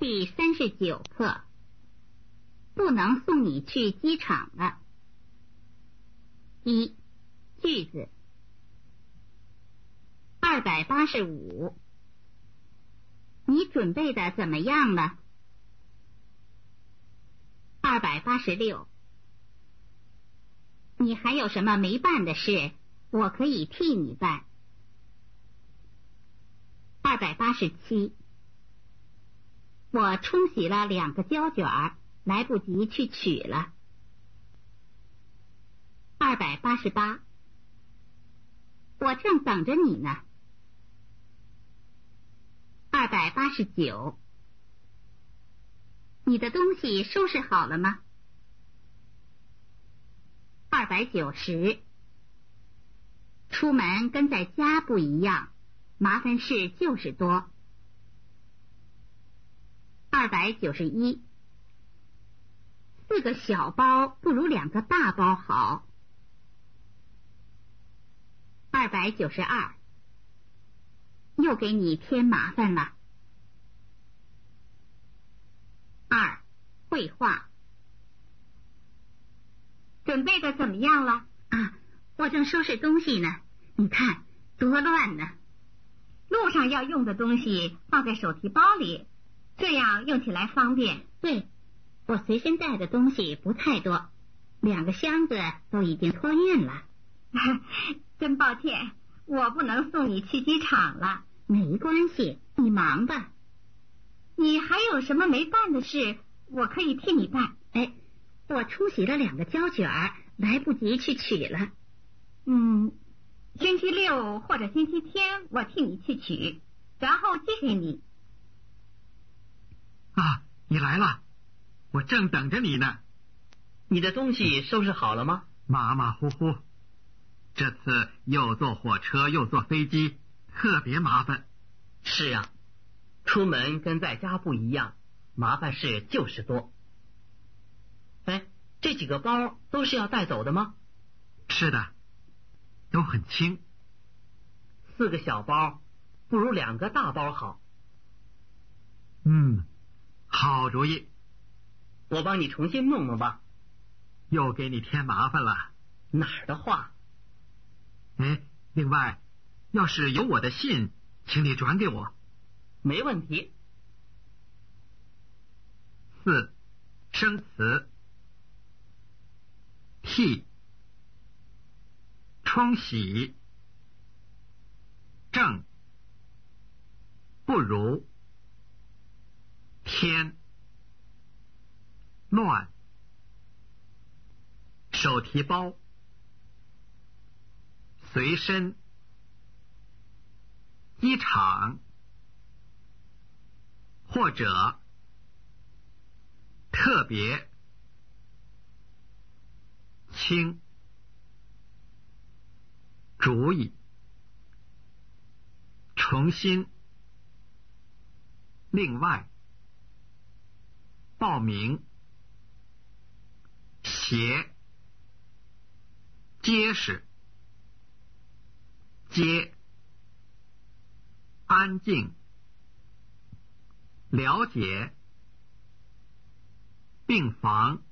第三十九课，不能送你去机场了。一句子，二百八十五，你准备的怎么样了？二百八十六，你还有什么没办的事？我可以替你办。二百八十七。我冲洗了两个胶卷，来不及去取了。二百八十八，我正等着你呢。二百八十九，你的东西收拾好了吗？二百九十，出门跟在家不一样，麻烦事就是多。二百九十一，四个小包不如两个大包好。二百九十二，又给你添麻烦了。二，绘画，准备的怎么样了？啊，我正收拾东西呢，你看多乱呢。路上要用的东西放在手提包里。这样用起来方便。对，我随身带的东西不太多，两个箱子都已经托运了。真抱歉，我不能送你去机场了。没关系，你忙吧。你还有什么没办的事？我可以替你办。哎，我冲洗了两个胶卷，来不及去取了。嗯，星期六或者星期天，我替你去取，然后寄给你。啊，你来了，我正等着你呢。你的东西收拾好了吗？马马虎虎，这次又坐火车又坐飞机，特别麻烦。是啊，出门跟在家不一样，麻烦事就是多。哎，这几个包都是要带走的吗？是的，都很轻。四个小包不如两个大包好。嗯。好主意，我帮你重新弄弄吧。又给你添麻烦了。哪儿的话？哎，另外，要是有我的信，请你转给我。没问题。四，生词。替，冲洗，正，不如。天乱，手提包，随身，机场，或者特别轻，主意，重新，另外。报名，鞋，结实，接，安静，了解，病房。